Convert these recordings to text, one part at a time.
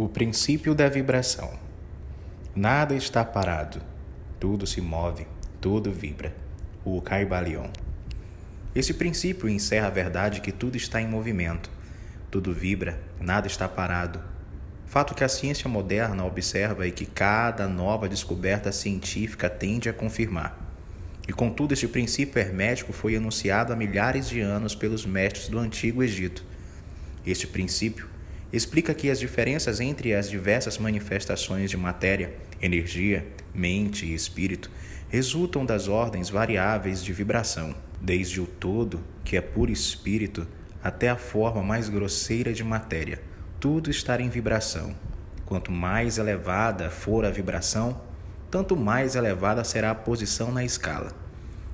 O princípio da vibração. Nada está parado, tudo se move, tudo vibra. O Caibalion. Esse princípio encerra a verdade que tudo está em movimento, tudo vibra, nada está parado. Fato que a ciência moderna observa e que cada nova descoberta científica tende a confirmar. E contudo, esse princípio hermético foi enunciado há milhares de anos pelos mestres do Antigo Egito. Este princípio explica que as diferenças entre as diversas manifestações de matéria, energia, mente e espírito resultam das ordens variáveis de vibração, desde o todo, que é puro espírito, até a forma mais grosseira de matéria. Tudo está em vibração. Quanto mais elevada for a vibração, tanto mais elevada será a posição na escala.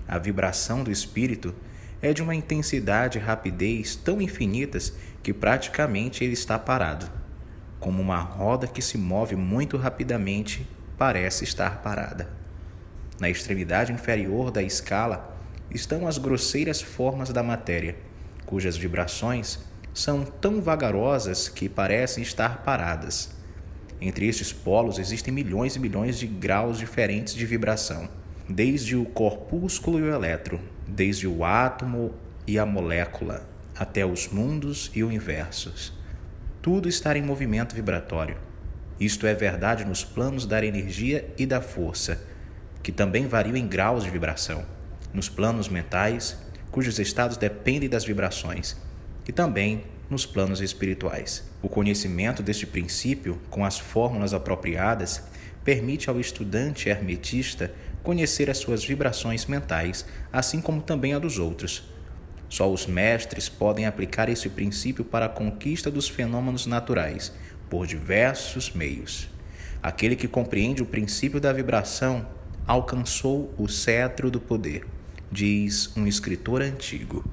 A vibração do espírito é de uma intensidade e rapidez tão infinitas que praticamente ele está parado. Como uma roda que se move muito rapidamente, parece estar parada. Na extremidade inferior da escala estão as grosseiras formas da matéria, cujas vibrações são tão vagarosas que parecem estar paradas. Entre estes polos existem milhões e milhões de graus diferentes de vibração desde o corpúsculo e o elétron, desde o átomo e a molécula, até os mundos e universos. Tudo está em movimento vibratório. Isto é verdade nos planos da energia e da força, que também variam em graus de vibração, nos planos mentais, cujos estados dependem das vibrações, e também nos planos espirituais. O conhecimento deste princípio, com as fórmulas apropriadas, permite ao estudante hermetista conhecer as suas vibrações mentais, assim como também a dos outros. Só os mestres podem aplicar esse princípio para a conquista dos fenômenos naturais, por diversos meios. Aquele que compreende o princípio da vibração alcançou o cetro do poder, diz um escritor antigo.